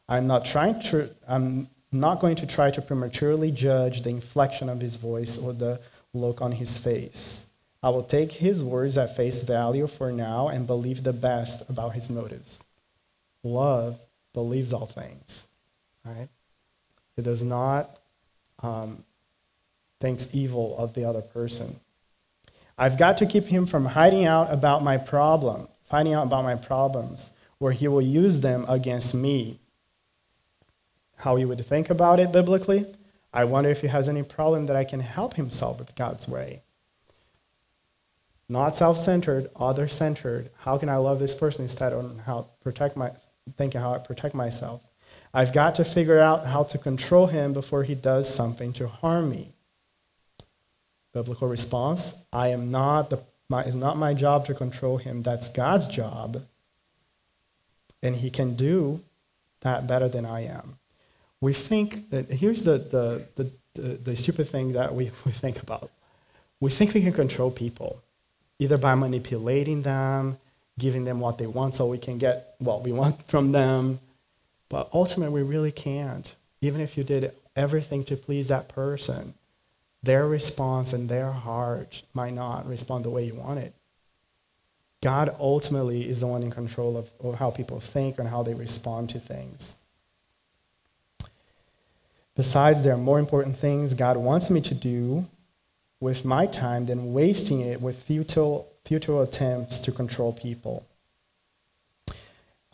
I'm not trying to, I'm not going to try to prematurely judge the inflection of his voice or the look on his face. I will take his words at face value for now and believe the best about his motives. Love believes all things, right? It does not um, thinks evil of the other person. I've got to keep him from hiding out about my problem, finding out about my problems, where he will use them against me. How he would think about it biblically, I wonder if he has any problem that I can help him solve with God's way. Not self-centered, other-centered. How can I love this person instead of how protect my thinking how I protect myself? I've got to figure out how to control him before he does something to harm me. Biblical response I am not the, my, it's not my job to control him, that's God's job. And he can do that better than I am. We think that here's the, the, the, the, the stupid thing that we, we think about. We think we can control people, either by manipulating them, giving them what they want so we can get what we want from them, but ultimately, we really can't. Even if you did everything to please that person, their response and their heart might not respond the way you want it. God ultimately is the one in control of, of how people think and how they respond to things. Besides, there are more important things God wants me to do with my time than wasting it with futile, futile attempts to control people.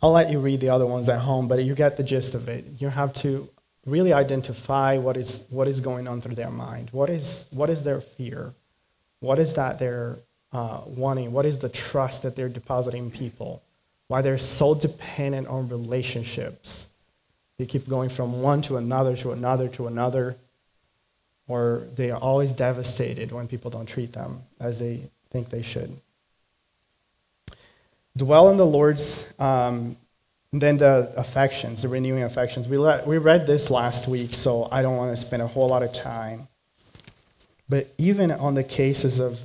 I'll let you read the other ones at home, but you get the gist of it. You have to really identify what is, what is going on through their mind. What is, what is their fear? What is that they're uh, wanting? What is the trust that they're depositing in people? Why they're so dependent on relationships. They keep going from one to another to another to another, or they are always devastated when people don't treat them as they think they should. Dwell in the Lord's, um, then the affections, the renewing affections. We, let, we read this last week, so I don't want to spend a whole lot of time. But even on the cases of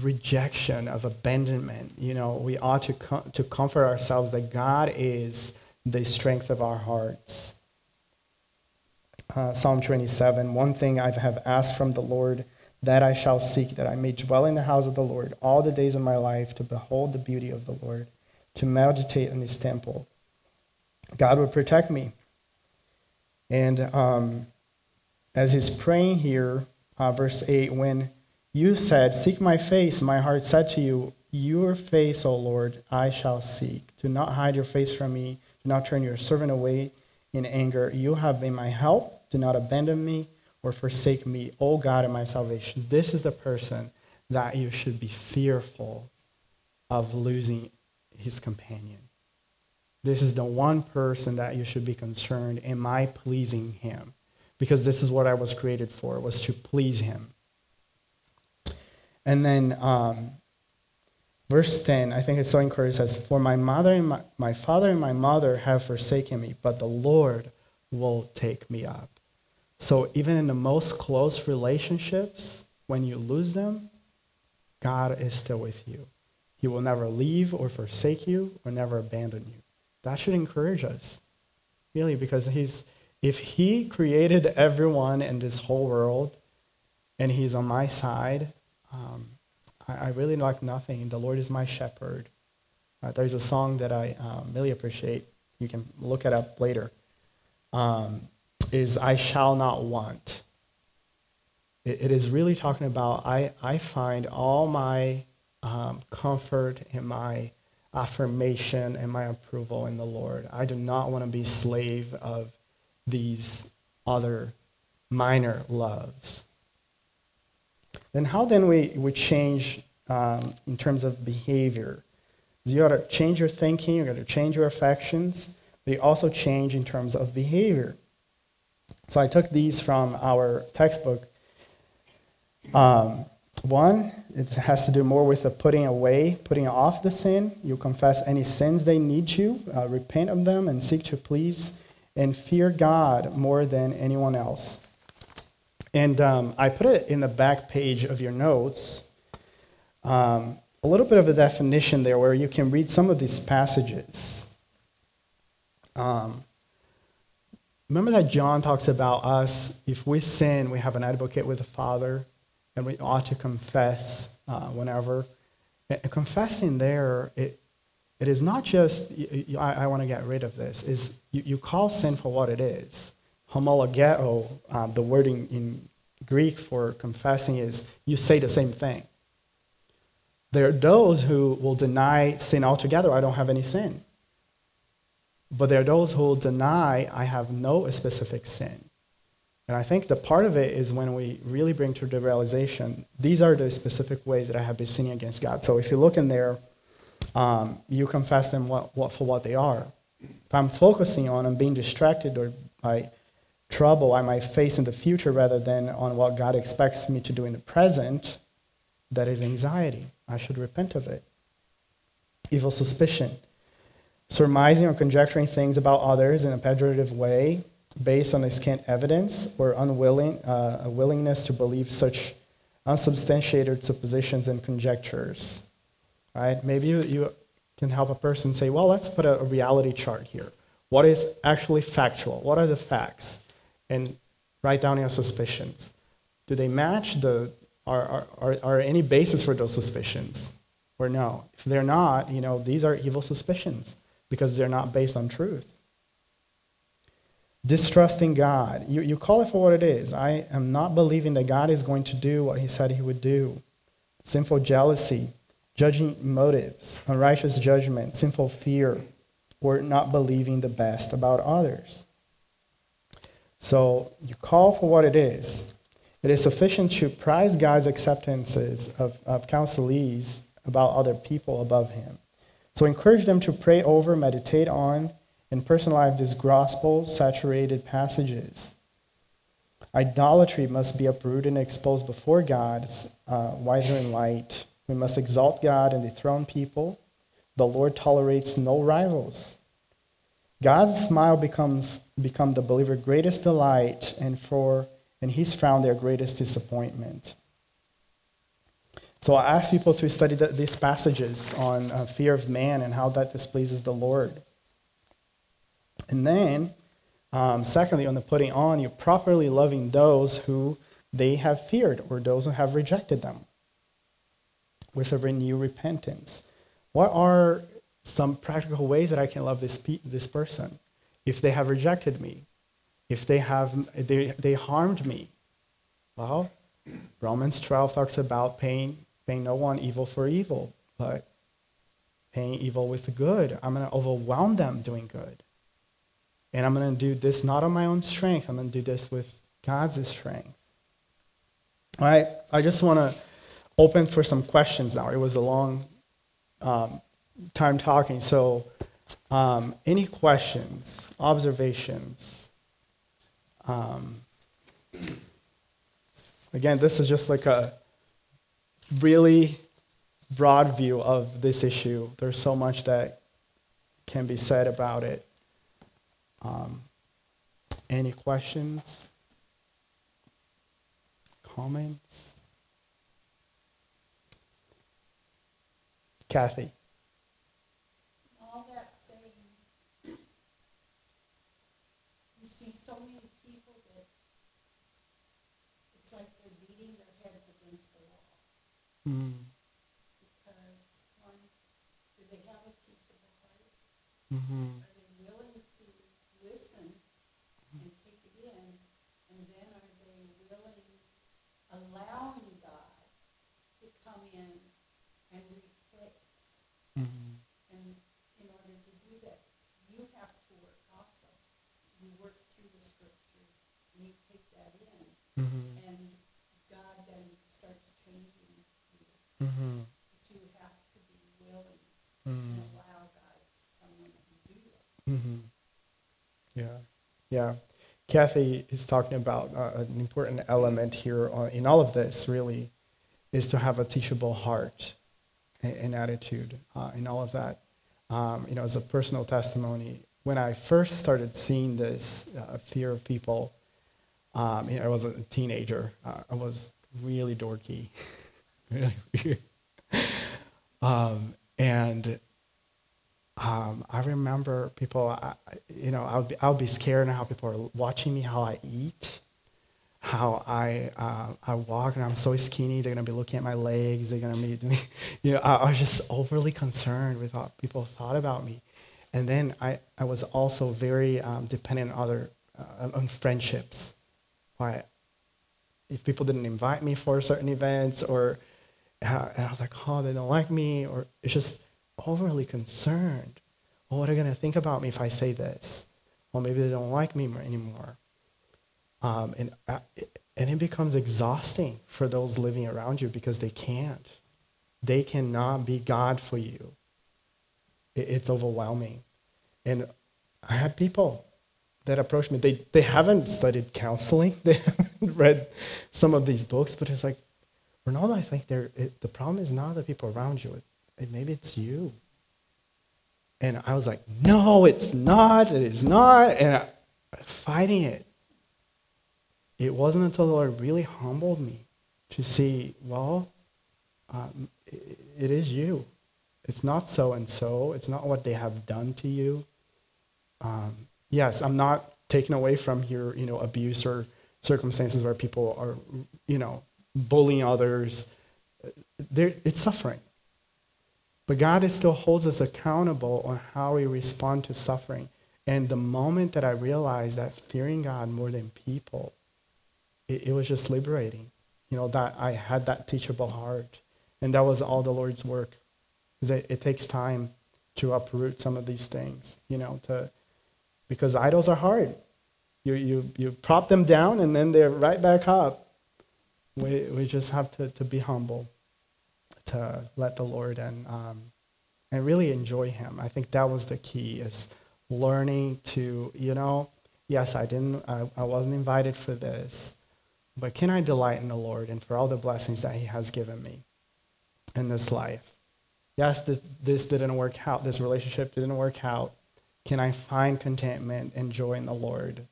rejection, of abandonment, you know, we ought to, com- to comfort ourselves that God is the strength of our hearts. Uh, Psalm 27 One thing I have asked from the Lord, that I shall seek, that I may dwell in the house of the Lord all the days of my life, to behold the beauty of the Lord, to meditate in his temple. God would protect me. And um, as he's praying here, uh, verse 8, when you said, Seek my face, my heart said to you, Your face, O Lord, I shall seek. Do not hide your face from me. Do not turn your servant away in anger. You have been my help. Do not abandon me or forsake me, O God of my salvation. This is the person that you should be fearful of losing his companion. This is the one person that you should be concerned, am I pleasing him? Because this is what I was created for, was to please him. And then um, verse 10, I think it's so encouraging, says, For my mother and my, my father and my mother have forsaken me, but the Lord will take me up. So even in the most close relationships, when you lose them, God is still with you. He will never leave or forsake you or never abandon you. That should encourage us, really, because he's, if he created everyone in this whole world and he's on my side, um, I, I, really lack nothing. The Lord is my shepherd. Uh, there's a song that I um, really appreciate. You can look it up later. Um, is I shall not want. It, it is really talking about I, I find all my um, comfort and my affirmation and my approval in the Lord. I do not want to be slave of these other minor loves. Then how then we, we change um, in terms of behavior? You got to change your thinking, you got to change your affections, but you also change in terms of behavior. So I took these from our textbook. Um, one, it has to do more with the putting away, putting off the sin. You confess any sins they need you, uh, repent of them, and seek to please and fear God more than anyone else. And um, I put it in the back page of your notes. Um, a little bit of a definition there where you can read some of these passages. Um, remember that John talks about us, if we sin, we have an advocate with the Father, and we ought to confess uh, whenever. And confessing there, it, it is not just, I, I want to get rid of this, is you, you call sin for what it is. Homologeo, um, the wording in Greek for confessing is you say the same thing. There are those who will deny sin altogether. I don't have any sin. But there are those who deny I have no specific sin. And I think the part of it is when we really bring to the realization, these are the specific ways that I have been sinning against God. So if you look in there, um, you confess them what, what, for what they are. If I'm focusing on and being distracted or by trouble I might face in the future rather than on what God expects me to do in the present, that is anxiety. I should repent of it. Evil suspicion. Surmising or conjecturing things about others in a pejorative way based on a scant evidence or unwilling, uh, a willingness to believe such unsubstantiated suppositions and conjectures. Right? Maybe you, you can help a person say, well, let's put a, a reality chart here. What is actually factual? What are the facts? And write down your suspicions. Do they match the are, are, are, any basis for those suspicions or no? If they're not, you know, these are evil suspicions because they're not based on truth. Distrusting God. You, you call it for what it is. I am not believing that God is going to do what he said he would do. Sinful jealousy, judging motives, unrighteous judgment, sinful fear, or not believing the best about others. So you call for what it is. It is sufficient to prize God's acceptances of, of counselees about other people above him. So encourage them to pray over, meditate on, and personalize these gospel saturated passages. Idolatry must be uprooted and exposed before God, uh, wiser in light. We must exalt God and dethrone people. The Lord tolerates no rivals. God's smile becomes become the believer's greatest delight, and for and he's found their greatest disappointment. So I ask people to study the, these passages on uh, fear of man and how that displeases the Lord. And then, um, secondly, on the putting on, you're properly loving those who they have feared or those who have rejected them with a renewed repentance. What are some practical ways that I can love this, pe- this person if they have rejected me? if they have they, they harmed me well romans 12 talks about paying paying no one evil for evil but paying evil with good. I'm going to overwhelm them doing good. And i'm going to do this not on my own strength. I'm going to do this with god's strength. All right? I just want to open for some questions now. It was a long um, time talking. So um, any questions observations? Um, again, this is just like a really broad view of this issue. There's so much that can be said about it. Um, any questions? Comments? Kathy. Mm. Because, one, do they have a teachable heart? Mm-hmm. Are they willing you work through the scriptures and you take that in, Mm-hmm. and God then starts changing you. Mm-hmm. But you have to be willing Mm-hmm. and allow God to come in and do that. Mm-hmm. Yeah, yeah. Kathy is talking about uh, an important element here on, in all of this, really, is to have a teachable heart and, and attitude uh, in all of that. Um, you know, as a personal testimony, when I first started seeing this uh, fear of people, um, you know, I was a teenager. Uh, I was really dorky, really weird. Um, and um, I remember people, I, you know, I would, be, I would be scared of how people are watching me, how I eat, how I, uh, I walk, and I'm so skinny, they're going to be looking at my legs, they're going to be, you know, I, I was just overly concerned with what people thought about me. And then I, I was also very um, dependent on other, uh, on friendships. Why, if people didn't invite me for certain events, or, uh, and I was like, oh, they don't like me, or it's just, overly concerned. Well, what are they going to think about me if I say this? Well, maybe they don't like me anymore. Um, and, uh, and it becomes exhausting for those living around you because they can't. They cannot be God for you. It, it's overwhelming. And I had people that approached me. They, they haven't studied counseling. They haven't read some of these books, but it's like, Ronaldo, I think it, the problem is not the people around you. Maybe it's you. And I was like, no, it's not. It is not. And I, fighting it. It wasn't until the Lord really humbled me to see, well, um, it, it is you. It's not so and so. It's not what they have done to you. Um, yes, I'm not taking away from your, you know, abuse or circumstances where people are, you know, bullying others. There, it's suffering. But God still holds us accountable on how we respond to suffering. And the moment that I realized that fearing God more than people, it, it was just liberating. You know, that I had that teachable heart. And that was all the Lord's work. Because it, it takes time to uproot some of these things, you know, to because idols are hard. You, you, you prop them down and then they're right back up. We, we just have to, to be humble to let the Lord and um, and really enjoy Him. I think that was the key is learning to you know yes I didn't I, I wasn't invited for this, but can I delight in the Lord and for all the blessings that He has given me in this life? Yes, this, this didn't work out. This relationship didn't work out. Can I find contentment and joy in the Lord?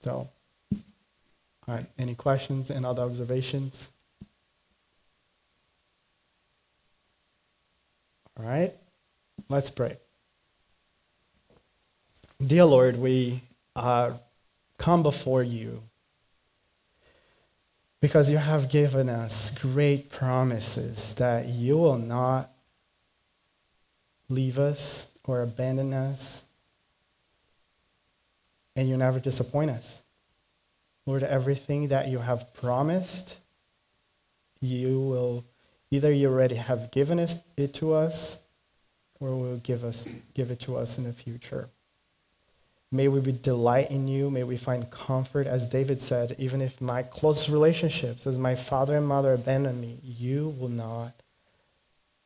So, all right. Any questions and other observations? All right, let's pray. Dear Lord, we uh, come before you because you have given us great promises that you will not leave us or abandon us, and you never disappoint us. Lord, everything that you have promised, you will Either you already have given it to us, or will give us give it to us in the future. May we be delight in you. May we find comfort, as David said, even if my close relationships, as my father and mother abandon me, you will not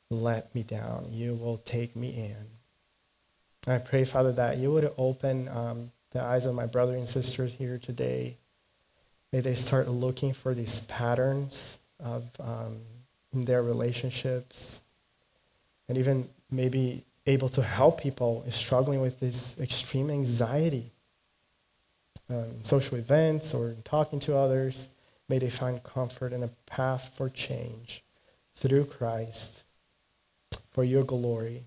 let me down. You will take me in. I pray, Father, that you would open um, the eyes of my brothers and sisters here today. May they start looking for these patterns of um, in their relationships, and even maybe able to help people struggling with this extreme anxiety um, in social events or in talking to others. May they find comfort and a path for change through Christ for your glory.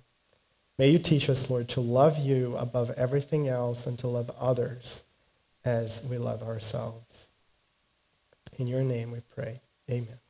May you teach us, Lord, to love you above everything else and to love others as we love ourselves. In your name we pray. Amen.